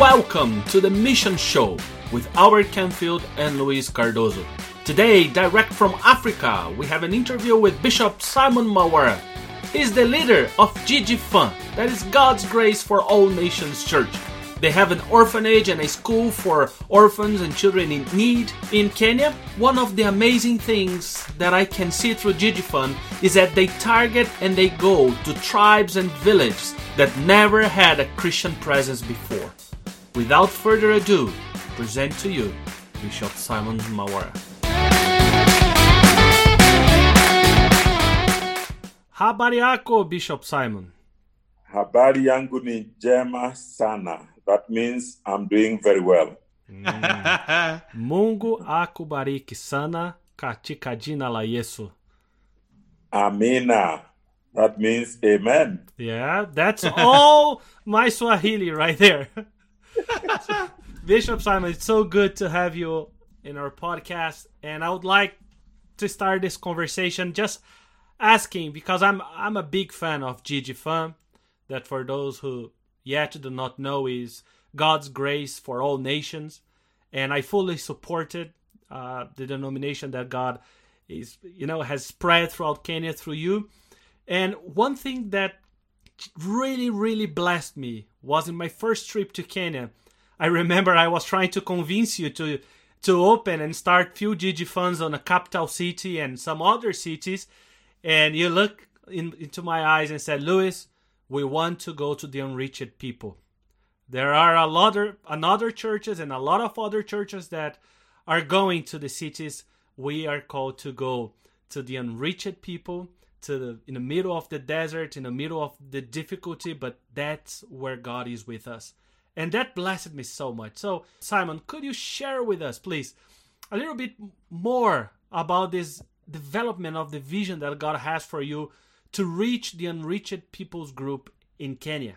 Welcome to the Mission Show with Albert Canfield and Luis Cardozo. Today, direct from Africa, we have an interview with Bishop Simon Mwaura. He's the leader of GGFAN, that is God's Grace for All Nations Church. They have an orphanage and a school for orphans and children in need in Kenya. One of the amazing things that I can see through GGFAN is that they target and they go to tribes and villages that never had a Christian presence before. Without further ado, present to you Bishop Simon Mwaura. Habari yako Bishop Simon? Habari yangu ni njema sana. That means I'm doing very well. Mm. Mungu akubariki sana katika jina la Yesu. Amina. That means amen. Yeah, that's all my Swahili right there. Bishop Simon, it's so good to have you in our podcast, and I would like to start this conversation just asking because I'm I'm a big fan of GGFAN. That for those who yet do not know is God's grace for all nations, and I fully supported uh, the denomination that God is you know has spread throughout Kenya through you. And one thing that really really blessed me was in my first trip to Kenya I remember I was trying to convince you to to open and start few GGFANs on a capital city and some other cities, and you look in, into my eyes and said, "Luis, we want to go to the unreached people. There are a lot of another churches and a lot of other churches that are going to the cities. We are called to go to the unreached people." To the in the middle of the desert, in the middle of the difficulty, but that's where God is with us. And that blessed me so much. So, Simon, could you share with us, please, a little bit more about this development of the vision that God has for you to reach the unreached people's group in Kenya?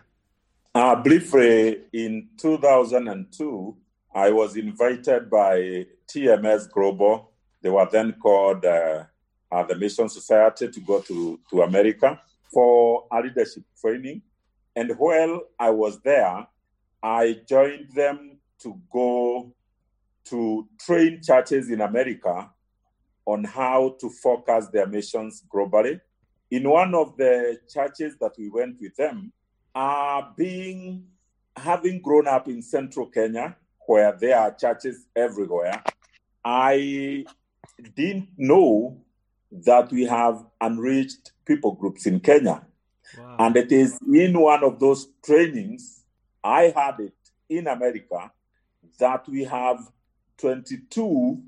Uh, briefly, in 2002, I was invited by TMS Global. They were then called uh, the Mission Society to go to, to America for a leadership training. And while I was there, I joined them to go to train churches in America on how to focus their missions globally. In one of the churches that we went with them, uh, being having grown up in central Kenya, where there are churches everywhere, I didn't know that we have unreached people groups in Kenya. Wow. And it is in one of those trainings I had it in America that we have 22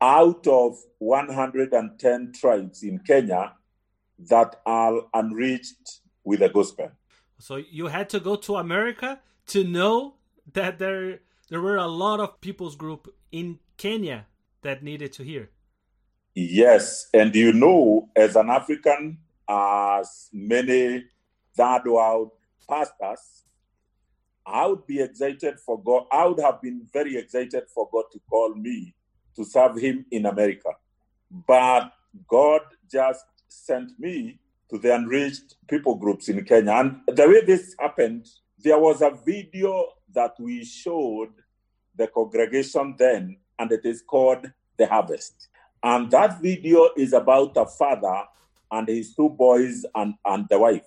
out of 110 tribes in Kenya that are unreached with the gospel. So you had to go to America to know that there there were a lot of people's group in Kenya that needed to hear. Yes, and you know, as an African, as many third world pastors, I would be excited for God. I would have been very excited for God to call me to serve Him in America. But God just sent me to the unreached people groups in Kenya. And the way this happened, there was a video that we showed the congregation then, and it is called The Harvest. And that video is about a father and his two boys and, and the wife.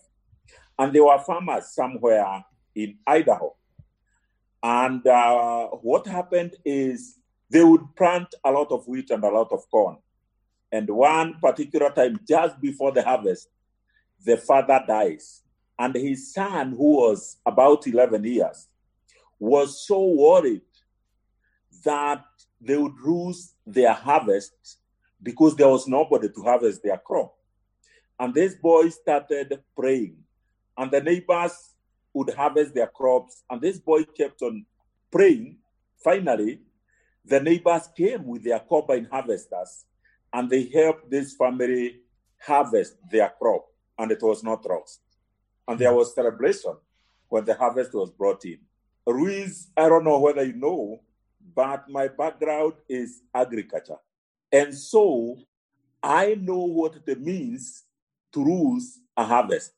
And they were farmers somewhere in Idaho. And uh, what happened is they would plant a lot of wheat and a lot of corn. And one particular time, just before the harvest, the father dies. And his son, who was about 11 years, was so worried that they would lose their harvest because there was nobody to harvest their crop. And this boy started praying. And the neighbors would harvest their crops. And this boy kept on praying. Finally, the neighbors came with their combine harvesters and they helped this family harvest their crop, and it was not lost. And there was celebration when the harvest was brought in. Ruiz, I don't know whether you know, but my background is agriculture. And so I know what it means to lose a harvest.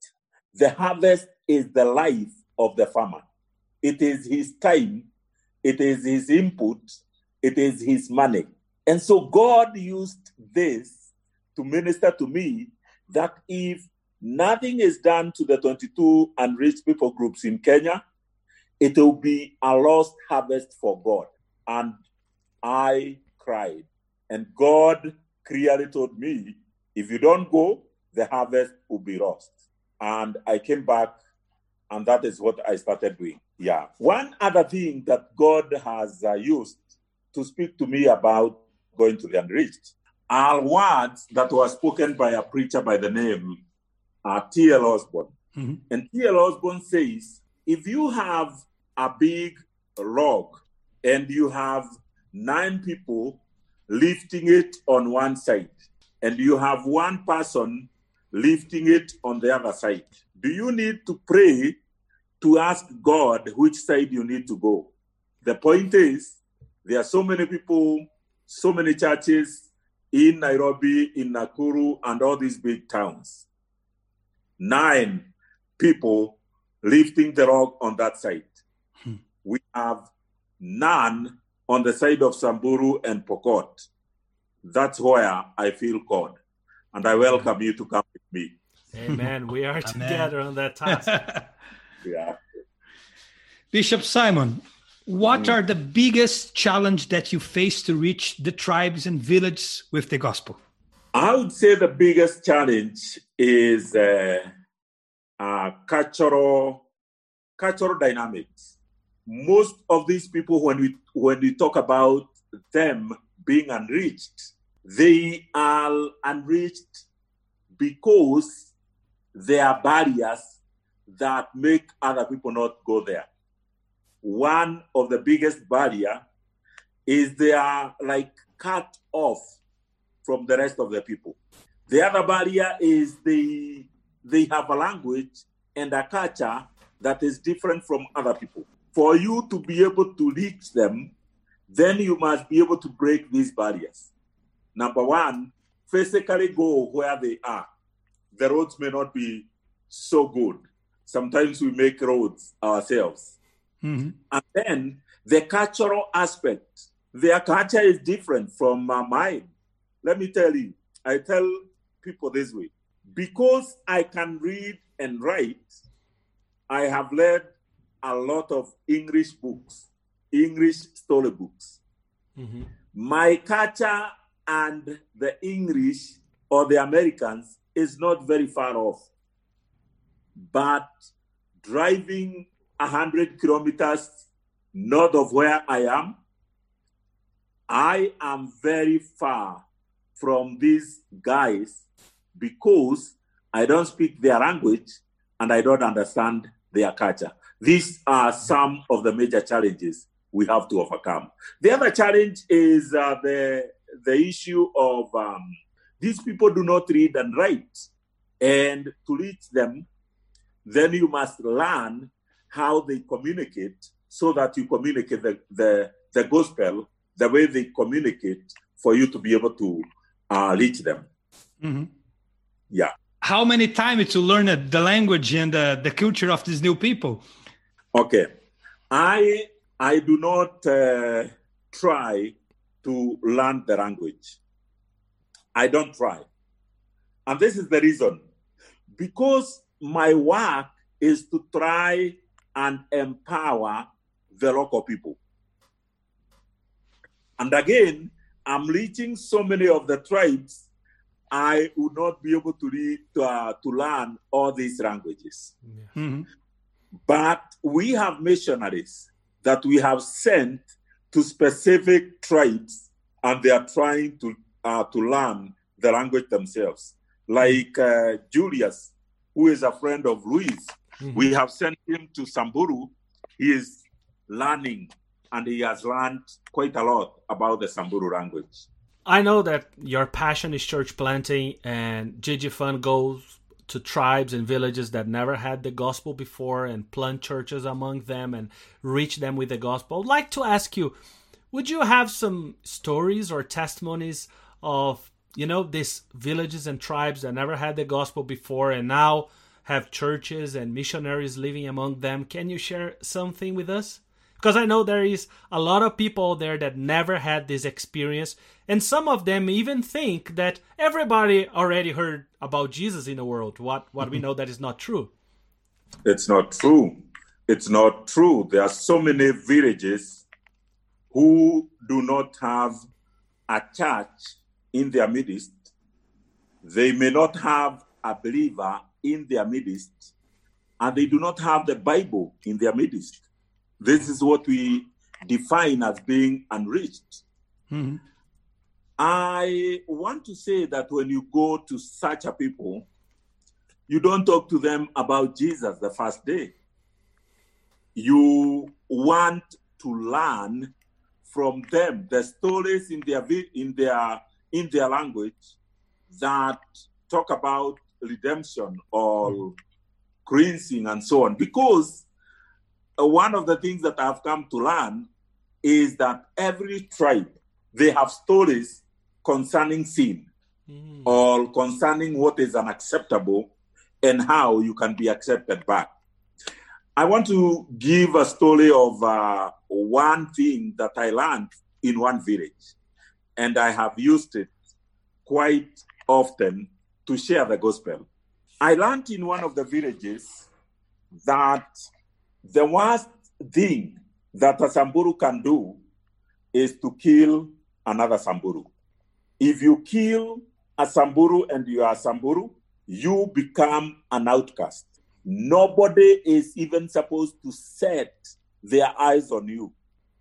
The harvest is the life of the farmer. it is his time, it is his input, it is his money. And so God used this to minister to me that if nothing is done to the 22 unreached people groups in Kenya, it will be a lost harvest for God. And I cried. And God clearly told me, if you don't go, the harvest will be lost. And I came back, and that is what I started doing. Yeah. One other thing that God has uh, used to speak to me about going to the unreached are words that were spoken by a preacher by the name uh, T.L. Osborn. Mm-hmm. And T.L. Osborn says if you have a big log and you have nine people lifting it on one side, and you have one person lifting it on the other side, do you need to pray to ask God which side you need to go? The point is, there are so many people, so many churches in Nairobi, in Nakuru, and all these big towns. Nine people lifting the rock on that side. Hmm. We have none on the side of Samburu and Pokot. That's where I feel God. And I welcome you to come with me. Amen. We are Amen. together on that task. Yeah. Bishop Simon, what are the biggest challenge that you face to reach the tribes and villages with the gospel? I would say the biggest challenge is uh, uh, cultural cultural dynamics. Most of these people, when we when we talk about them being unreached, they are unreached because there are barriers that make other people not go there. One of the biggest barrier is they are like cut off from the rest of the people. The other barrier is they they have a language and a culture that is different from other people. For you to be able to reach them, then you must be able to break these barriers. Number one, physically go where they are. The roads may not be so good. Sometimes we make roads ourselves. Mhm. And then the cultural aspect. Their culture is different from uh, mine. Let me tell you, I tell people this way because I can read and write, I have read a lot of English books, English storybooks. Mhm. My culture and the English or the Americans is not very far off. But driving 100 kilometers north of where I am, I am very far from these guys because I don't speak their language and I don't understand their culture. These are some of the major challenges we have to overcome. The other challenge is uh, the the issue of um, these people do not read and write, and to reach them, then you must learn how they communicate so that you communicate the, the, the gospel the way they communicate for you to be able to uh, reach them. Mhm. Yeah. How many times to learn the language and uh, the culture of these new people? Okay. I I do not uh, try to learn the language. I don't try. And this is the reason. Because my work is to try and empower the local people. And again, I'm reaching so many of the tribes, I would not be able to read uh, to learn all these languages. Mhm. But we have missionaries that we have sent to specific tribes, and they are trying to uh, to learn the language themselves. Like uh, Julius, who is a friend of Luis, Mhm. we have sent him to Samburu. He is learning, and he has learned quite a lot about the Samburu language. I know that your passion is church planting, and GGFAN goes to tribes and villages that never had the gospel before and plant churches among them and reach them with the gospel. I'd like to ask you, would you have some stories or testimonies of you know these villages and tribes that never had the gospel before and now have churches and missionaries living among them. Can you share something with us? Because I know there is a lot of people there that never had this experience, and some of them even think that everybody already heard about Jesus in the world. What what we mm-hmm. know that is not true. It's not true. It's not true. There are so many villages who do not have a church in their midst. They may not have a believer in their midst, and they do not have the Bible in their midst. This is what we define as being unreached. Mhm. I want to say that when you go to such a people, you don't talk to them about Jesus the first day. You want to learn from them the stories in their in their in their language that talk about redemption or cleansing and so on. Because one of the things that I've come to learn is that every tribe they have stories concerning sin Mm. or concerning what is unacceptable and how you can be accepted back. I want to give a story of uh, one thing that I learned in one village, and I have used it quite often to share the gospel. I learned in one of the villages that the worst thing that a Samburu can do is to kill another Samburu. If you kill a Samburu and you are a Samburu, you become an outcast. Nobody is even supposed to set their eyes on you.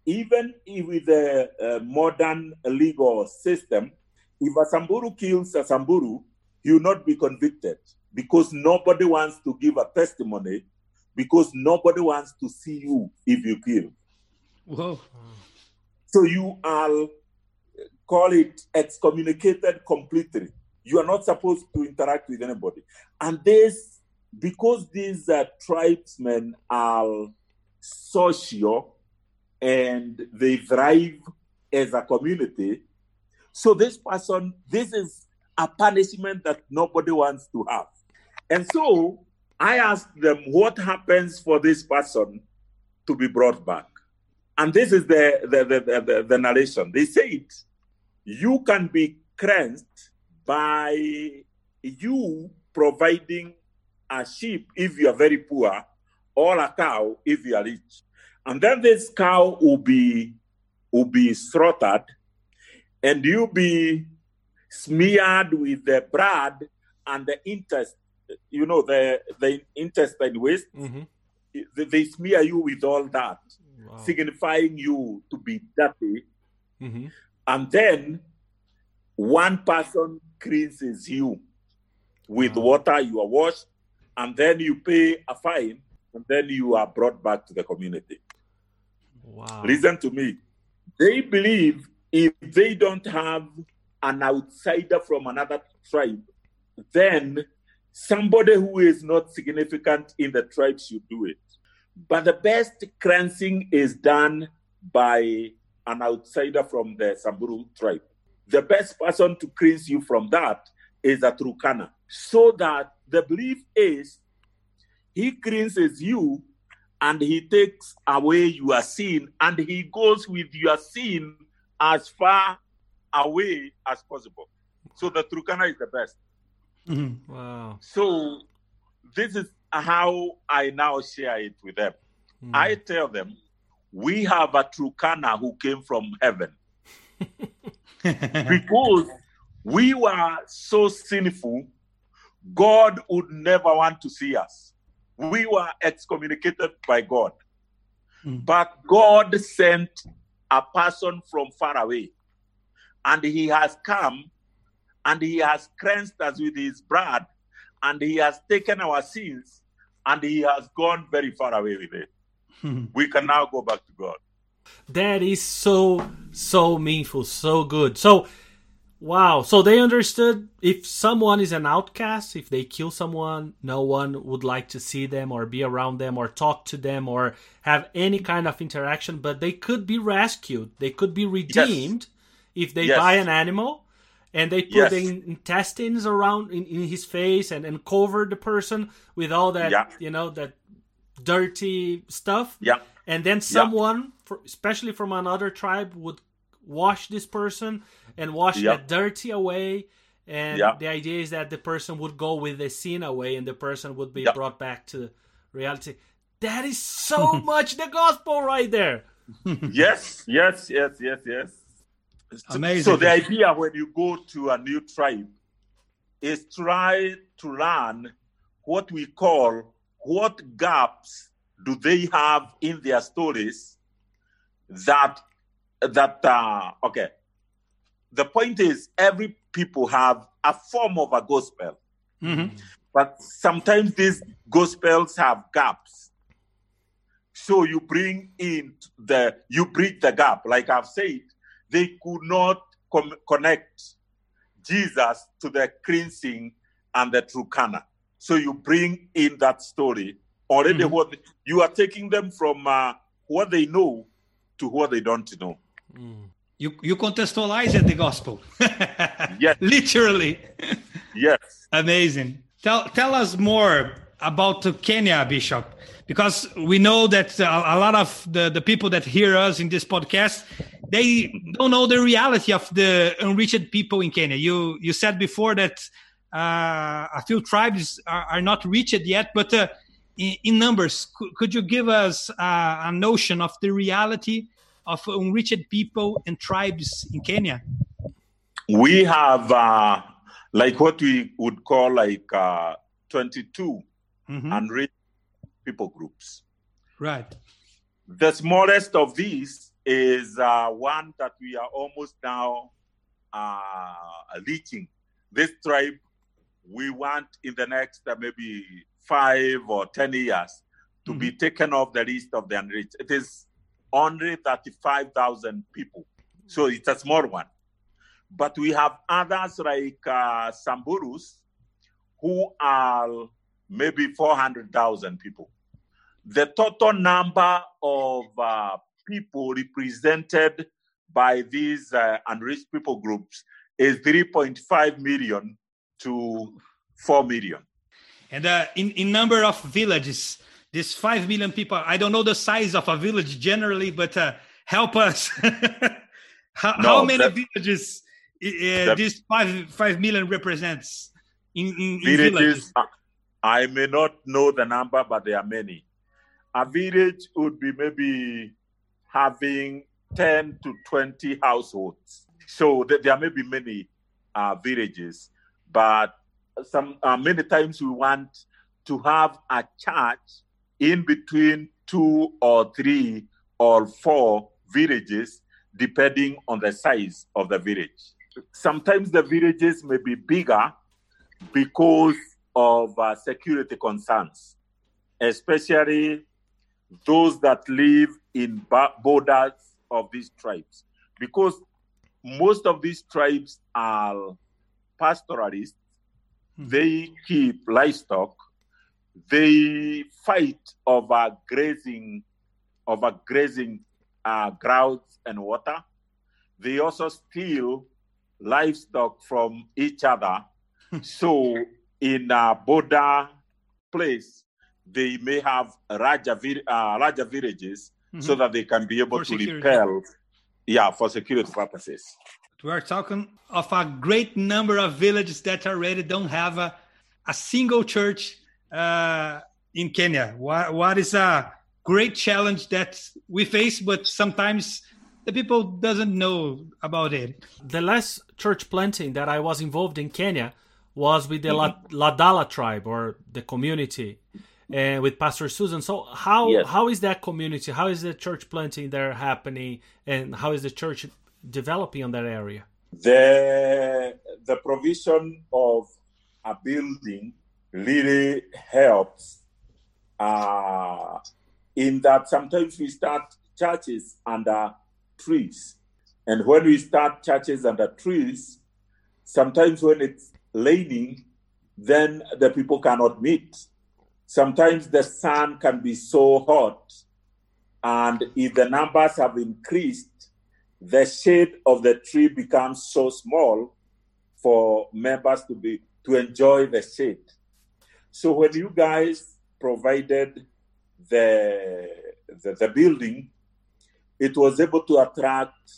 Even with the uh, modern legal system, if a Samburu kills a Samburu, he will not be convicted because nobody wants to give a testimony because nobody wants to see you if you kill. Whoa. So you are, call it excommunicated completely. You are not supposed to interact with anybody. And this, because these uh, tribesmen are social and they thrive as a community, so this person, this is a punishment that nobody wants to have. And so I asked them, what happens for this person to be brought back? And this is the, the, the, the, the, narration. They said, you can be cleansed by you providing a sheep if you are very poor, or a cow if you are rich. And then this cow will be will be slaughtered, and you'll be smeared with the blood and the intest, you know, the the intestine waste. Mhm. They, they smear you with all that, Wow. signifying you to be dirty. Mhm. And then one person cleanses you with Wow. water, you are washed, and then you pay a fine, and then you are brought back to the community. Wow. Listen to me. They believe if they don't have an outsider from another tribe, then somebody who is not significant in the tribe should do it. But the best cleansing is done by an outsider from the Samburu tribe. The best person to cleanse you from that is a Turkana. So that the belief is he cleanses you and he takes away your sin and he goes with your sin as far away as possible. So the Turkana is the best. Mhm. Wow. So this is how I now share it with them. Mm. I tell them, we have a Turkana who came from heaven because we were so sinful, God would never want to see us. We were excommunicated by God. Mm. But God sent a person from far away, and he has come and he has cleansed us with his blood, and he has taken our sins, and he has gone very far away with it. Mhm. We can now go back to God. That is so so meaningful, so good. So wow, so they understood if someone is an outcast, if they kill someone, no one would like to see them or be around them or talk to them or have any kind of interaction, but they could be rescued. They could be redeemed if they Yes. buy an animal and they put Yes. the intestines around in, in his face and, and cover the person with all that Yeah. you know that dirty stuff Yeah. and then someone for, especially from another tribe would wash this person and wash Yeah. the dirty away and Yeah. the idea is that the person would go with the sin away and the person would be Yeah. brought back to reality that is so much the gospel right there yes, yes, yes, yes, yes. So- Amazing. So the idea when you go to a new tribe is try to learn what we call what gaps do they have in their stories that that uh, okay. The point is every people have a form of a gospel, Mhm. but sometimes these gospels have gaps. So you bring in the you bridge the gap. Like I've said, they could not com- connect Jesus to the cleansing and the Turkana. So you bring in that story already. Mhm. What you are taking them from uh, what they know to what they don't know. You you contextualize the gospel. Yes. Literally. Yes. Amazing. Tell tell us more about Kenya, Bishop, because we know that uh, a lot of the, the people that hear us in this podcast they don't know the reality of the unreached people in Kenya. You you said before that uh, a few tribes are, are not reached yet, but uh, in, in numbers, could, could you give us uh, a notion of the reality of unreached people and tribes in Kenya? We have uh, like what we would call like uh, 22 Mhm. unreached people groups. Right. The smallest of these is uh, one that we are almost now uh, reaching. This tribe, we want in the next uh, maybe five or 10 years to be taken off the list of the unreached. It is only 35,000 people. So it's a small one. But we have others like uh, Samburus who are maybe 400,000 people the total number of uh, people represented by these uh, unreached people groups is 3.5 million to 4 million. And uh, in in number of villages, this five million people. I don't know the size of a village generally, but uh, help us. how, No, how many that- villages uh, that- this five five million represents in, in, in villages? Villages, uh, I may not know the number, but there are many. A village would be maybe having 10 to 20 households. So th- there may be many uh, villages, but some uh, many times we want to have a church in between two or three or four villages, depending on the size of the village. Sometimes the villages may be bigger because of uh, security concerns, especially those that live in borders of these tribes, because most of these tribes are pastoralists. They keep livestock. They fight over grazing, over grazing uh, grounds and water. They also steal livestock from each other. so in a border place, they may have larger, uh, larger villages so that they can be able For to security. repel, yeah, for security purposes. We are talking of a great number of villages that already don't have a, a single church uh, in Kenya. What, what is a great challenge that we face, but sometimes the people doesn't know about it. the last church planting that I was involved in Kenya was with the La- Ladala tribe or the community, and with Pastor Susan. So how Yes. how is that community? How is the church planting there happening, and how is the church developing on that area? the the provision of a building really helps uh, in that sometimes we start churches under trees and when we start churches under trees sometimes when it's raining then the people cannot meet sometimes the sun can be so hot and if the numbers have increased the shade of the tree becomes so small for members to be to enjoy the shade. So when you guys provided the the, the building, it was able to attract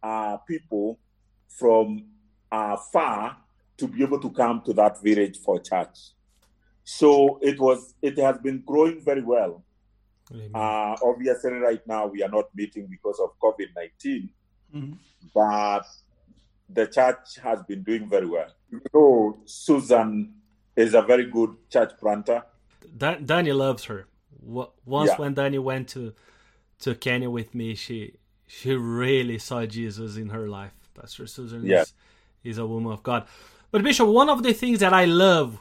uh, people from uh, far to be able to come to that village for church. So it was it has been growing very well. Uh, obviously, right now we are not meeting because of COVID 19, mm-hmm. but the church has been doing very well. You know, Susan is a very good church planter. Dan- Danny loves her. Once yeah. when Danny went to to Kenya with me, she she really saw Jesus in her life. Pastor Susan yeah. is, is a woman of God. But Bishop, one of the things that I love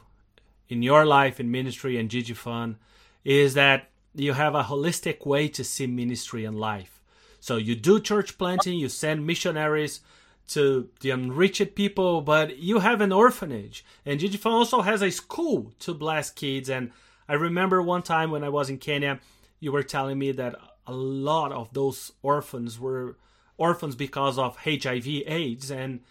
in your life in ministry and GGFAN is that you have a holistic way to see ministry and life. So you do church planting, you send missionaries to the unreached people, but you have an orphanage. And GGFAN also has a school to bless kids. And I remember one time when I was in Kenya, you were telling me that a lot of those orphans were orphans because of HIV AIDS and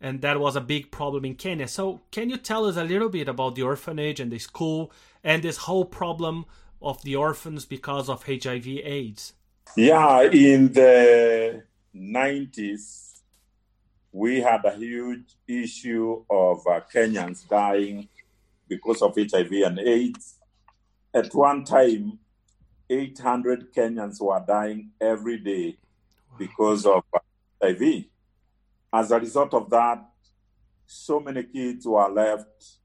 and that was a big problem in Kenya. So can you tell us a little bit about the orphanage and the school and this whole problem of the orphans because of HIV AIDS? Yeah, in the 90s we had a huge issue of uh, Kenyans dying because of HIV and AIDS. At one time 800 Kenyans were dying every day because of HIV. As a result of that, so many kids were left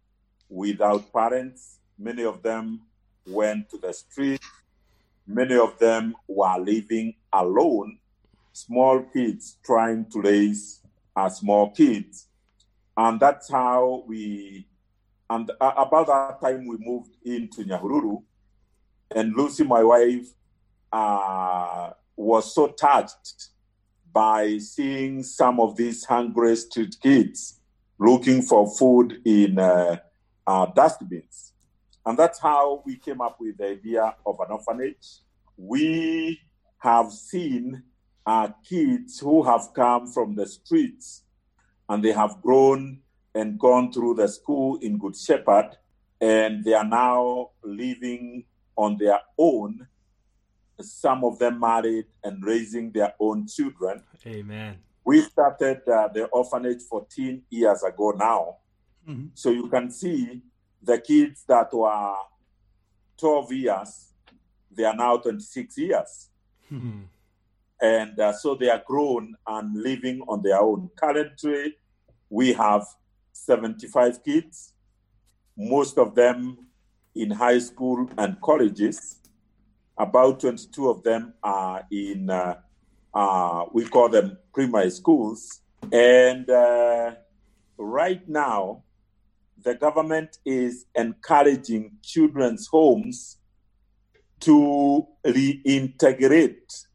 without parents. Many of them went to the street. Many of them were living alone, small kids trying to raise uh, small kids. And that's how we, and about that time, we moved into Nyahururu and Lucy, my wife, uh, was so touched by seeing some of these hungry street kids looking for food in uh, uh, dustbins. And that's how we came up with the idea of an orphanage. We have seen uh, kids who have come from the streets and they have grown and gone through the school in Good Shepherd, and they are now living on their own, some of them married and raising their own children. Amen. We started uh, the orphanage 14 years ago now. Mm-hmm. So you can see the kids that were 12 years, they are now 26 years. Mm-hmm. And uh, so they are grown and living on their own. Currently, we have 75 kids. Most of them in high school and colleges. About 22 of them are in, uh, uh, we call them primary schools. And uh, right now, the government is encouraging children's homes to reintegrate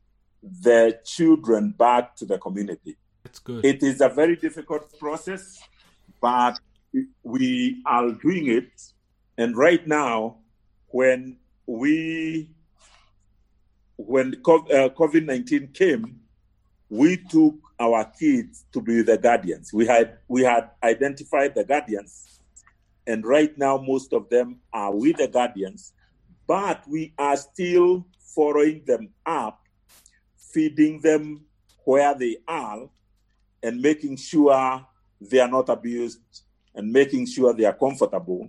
the children back to the community. That's good. It is a very difficult process, but we are doing it and right now, when we when uh, COVID nineteen came, we took our kids to be the guardians. We had we had identified the guardians, and right now most of them are with the guardians, but we are still following them up, feeding them where they are, and making sure they are not abused, and making sure they are comfortable.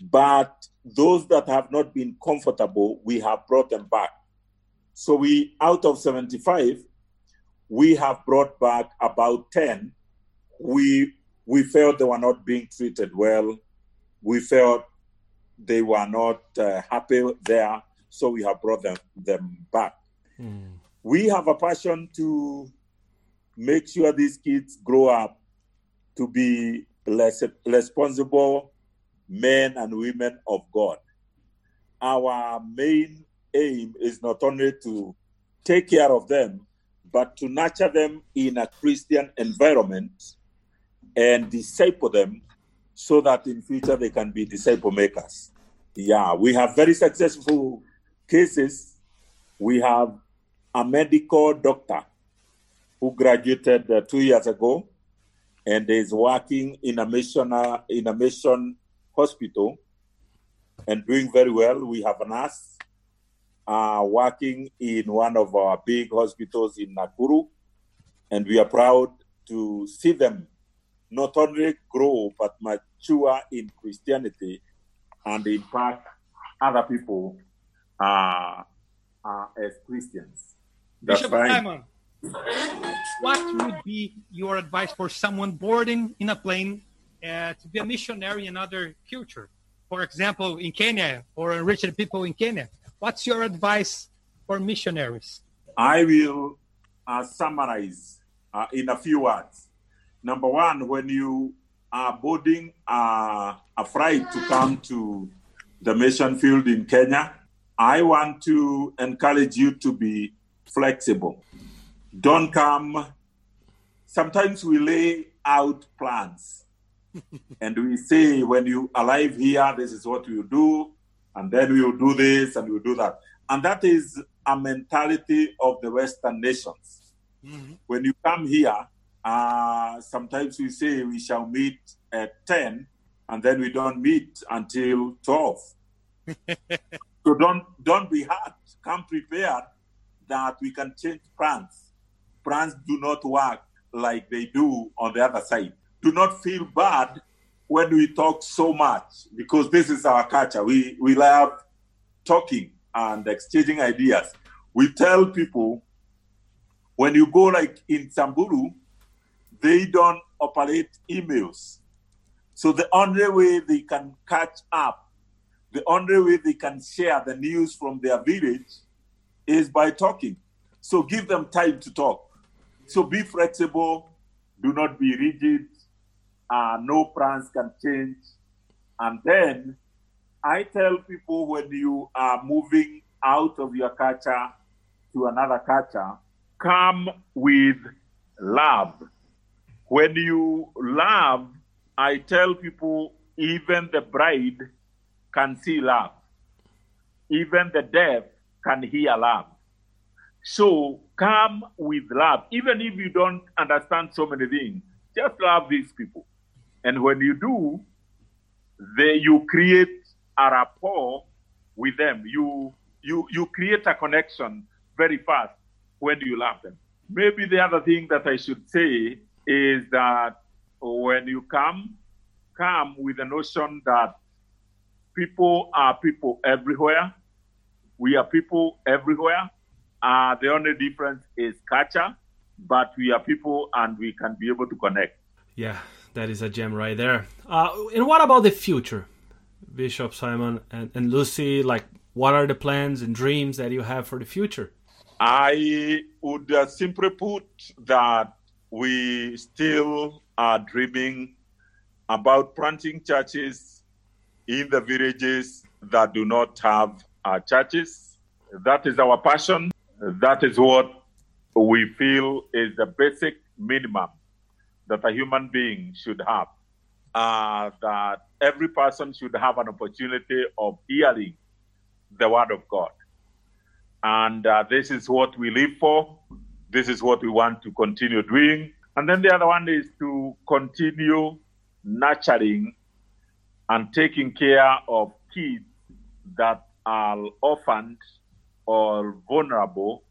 But those that have not been comfortable, we have brought them back. So we, out of 75, we have brought back about 10. We we felt they were not being treated well. We felt they were not uh, happy there, so we have brought them them back. Mm. We have a passion to make sure these kids grow up to be less responsible men and women of God. Our main aim is not only to take care of them, but to nurture them in a Christian environment and disciple them so that in future they can be disciple makers. Yeah, we have very successful cases. We have a medical doctor who graduated uh, two years ago, and is working in a mission uh, in a mission hospital and doing very well. We have a nurse uh, working in one of our big hospitals in Nakuru, and we are proud to see them not only grow but mature in Christianity and impact other people uh, uh, as Christians. That's Bishop fine. Simon, what would be your advice for someone boarding in a plane uh, to be a missionary in another culture? For example, in Kenya or enriched people in Kenya. What's your advice for missionaries? I will uh, summarize uh, in a few words. Number one, when you are boarding uh, a flight to come to the mission field in Kenya, I want to encourage you to be flexible. Don't come. Sometimes we lay out plans and we say, when you arrive here, this is what you do, and then we will do this and we will do that. And that is a mentality of the Western nations. When you come here, uh, sometimes we say we shall meet at 10, and then we don't meet until 12. so don't don't be hard. Come prepared that we can change plans. Plans do not work like they do on the other side. Do not feel bad when we talk so much because this is our culture. We we love talking and exchanging ideas. We tell people when you go like in Samburu, they don't operate emails. So the only way they can catch up, the only way they can share the news from their village is by talking. So give them time to talk. So be flexible, do not be rigid, uh, no plans can change. And then I tell people when you are moving out of your culture to another culture, come with love. When you love, I tell people even the bride can see love, even the deaf can hear love. So come with love, even if you don't understand so many things, just love these people. And when you do, they, you create a rapport with them. You you you create a connection very fast when you love them. Maybe the other thing that I should say is that when you come, come with the notion that people are people everywhere. We are people everywhere. Uh, the only difference is culture, but we are people and we can be able to connect. Yeah, that is a gem right there. Uh, and what about the future, Bishop Simon and, and Lucy? Like, what are the plans and dreams that you have for the future? I would uh, simply put that we still are dreaming about planting churches in the villages that do not have uh, churches. That is our passion. That is what we feel is the basic minimum that a human being should have. Uh, that every person should have an opportunity of hearing the word of God. And uh, this is what we live for. This is what we want to continue doing. And then the other one is to continue nurturing and taking care of kids that are orphaned or vulnerable,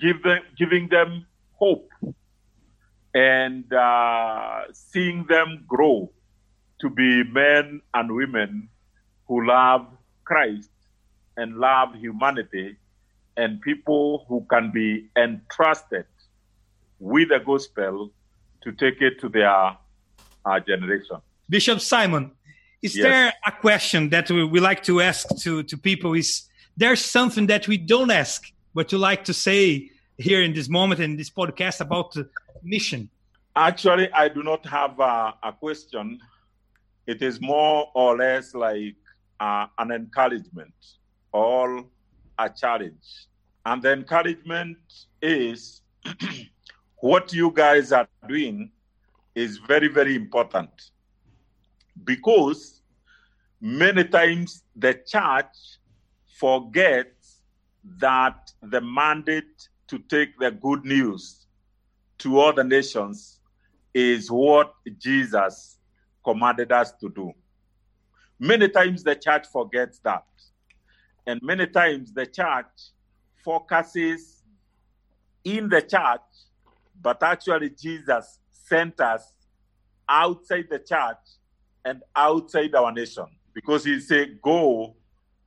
give them, giving them hope and uh, seeing them grow to be men and women who love Christ and love humanity and people who can be entrusted with the gospel to take it to their uh, generation. Bishop Simon, is Yes. there a question that we, we like to ask to, to people? Is there something that we don't ask, but you like to say here in this moment in this podcast about mission? Actually, I do not have a, a question. It is more or less like uh, an encouragement or a challenge. And the encouragement is what you guys are doing is very, very important because many times the church forgets that the mandate to take the good news to all the nations is what Jesus commanded us to do. Many times the church forgets that. And many times the church focuses in the church, but actually Jesus sent us outside the church and outside our nation because he said, Go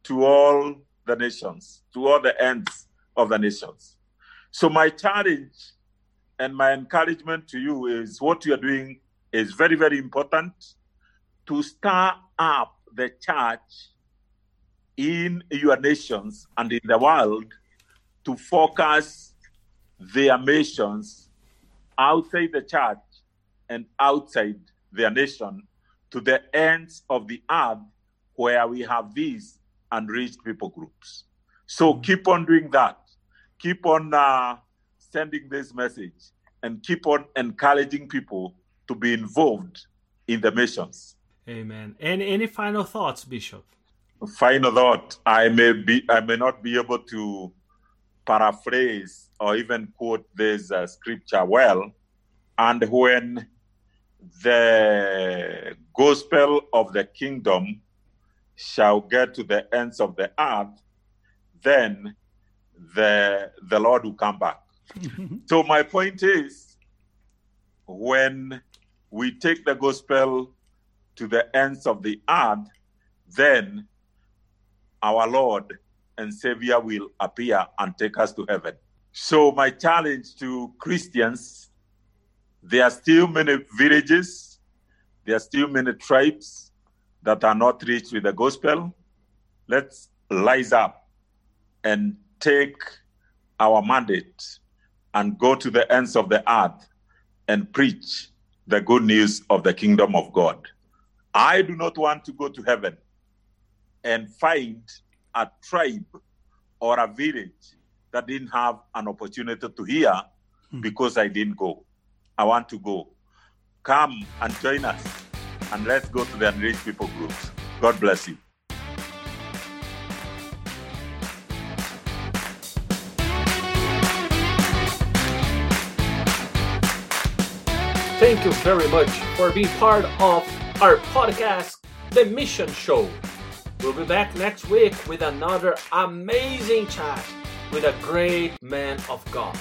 to all the nations, to all the ends of the nations. So, my challenge and my encouragement to you is what you are doing is very, very important to stir up the church in your nations and in the world to focus their missions outside the church and outside their nation to the ends of the earth where we have these unreached people groups. So mm-hmm. keep on doing that. Keep on uh, sending this message and keep on encouraging people to be involved in the missions. Amen. And any final thoughts, Bishop? Final thought. I may be I may not be able to paraphrase or even quote this uh, scripture well. And when the gospel of the kingdom shall get to the ends of the earth, then the the Lord will come back. so my point is when we take the gospel to the ends of the earth, then our Lord and Savior will appear and take us to heaven. So, my challenge to Christians there are still many villages, there are still many tribes that are not reached with the gospel. Let's rise up and take our mandate and go to the ends of the earth and preach the good news of the kingdom of God. I do not want to go to heaven and find a tribe or a village that didn't have an opportunity to hear hmm. because I didn't go. I want to go. Come and join us and let's go to the unreached people groups. God bless you. Thank you very much for being part of our podcast, The Mission Show. We'll be back next week with another amazing chat with a great man of God.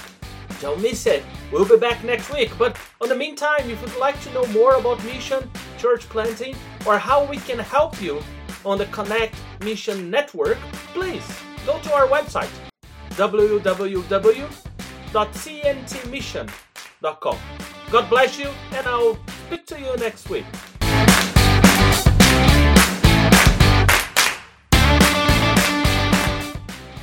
Don't miss it. We'll be back next week. But in the meantime, if you'd like to know more about mission, church planting, or how we can help you on the Connect Mission Network, please go to our website www.cntmission.com. God bless you, and I'll speak to you next week.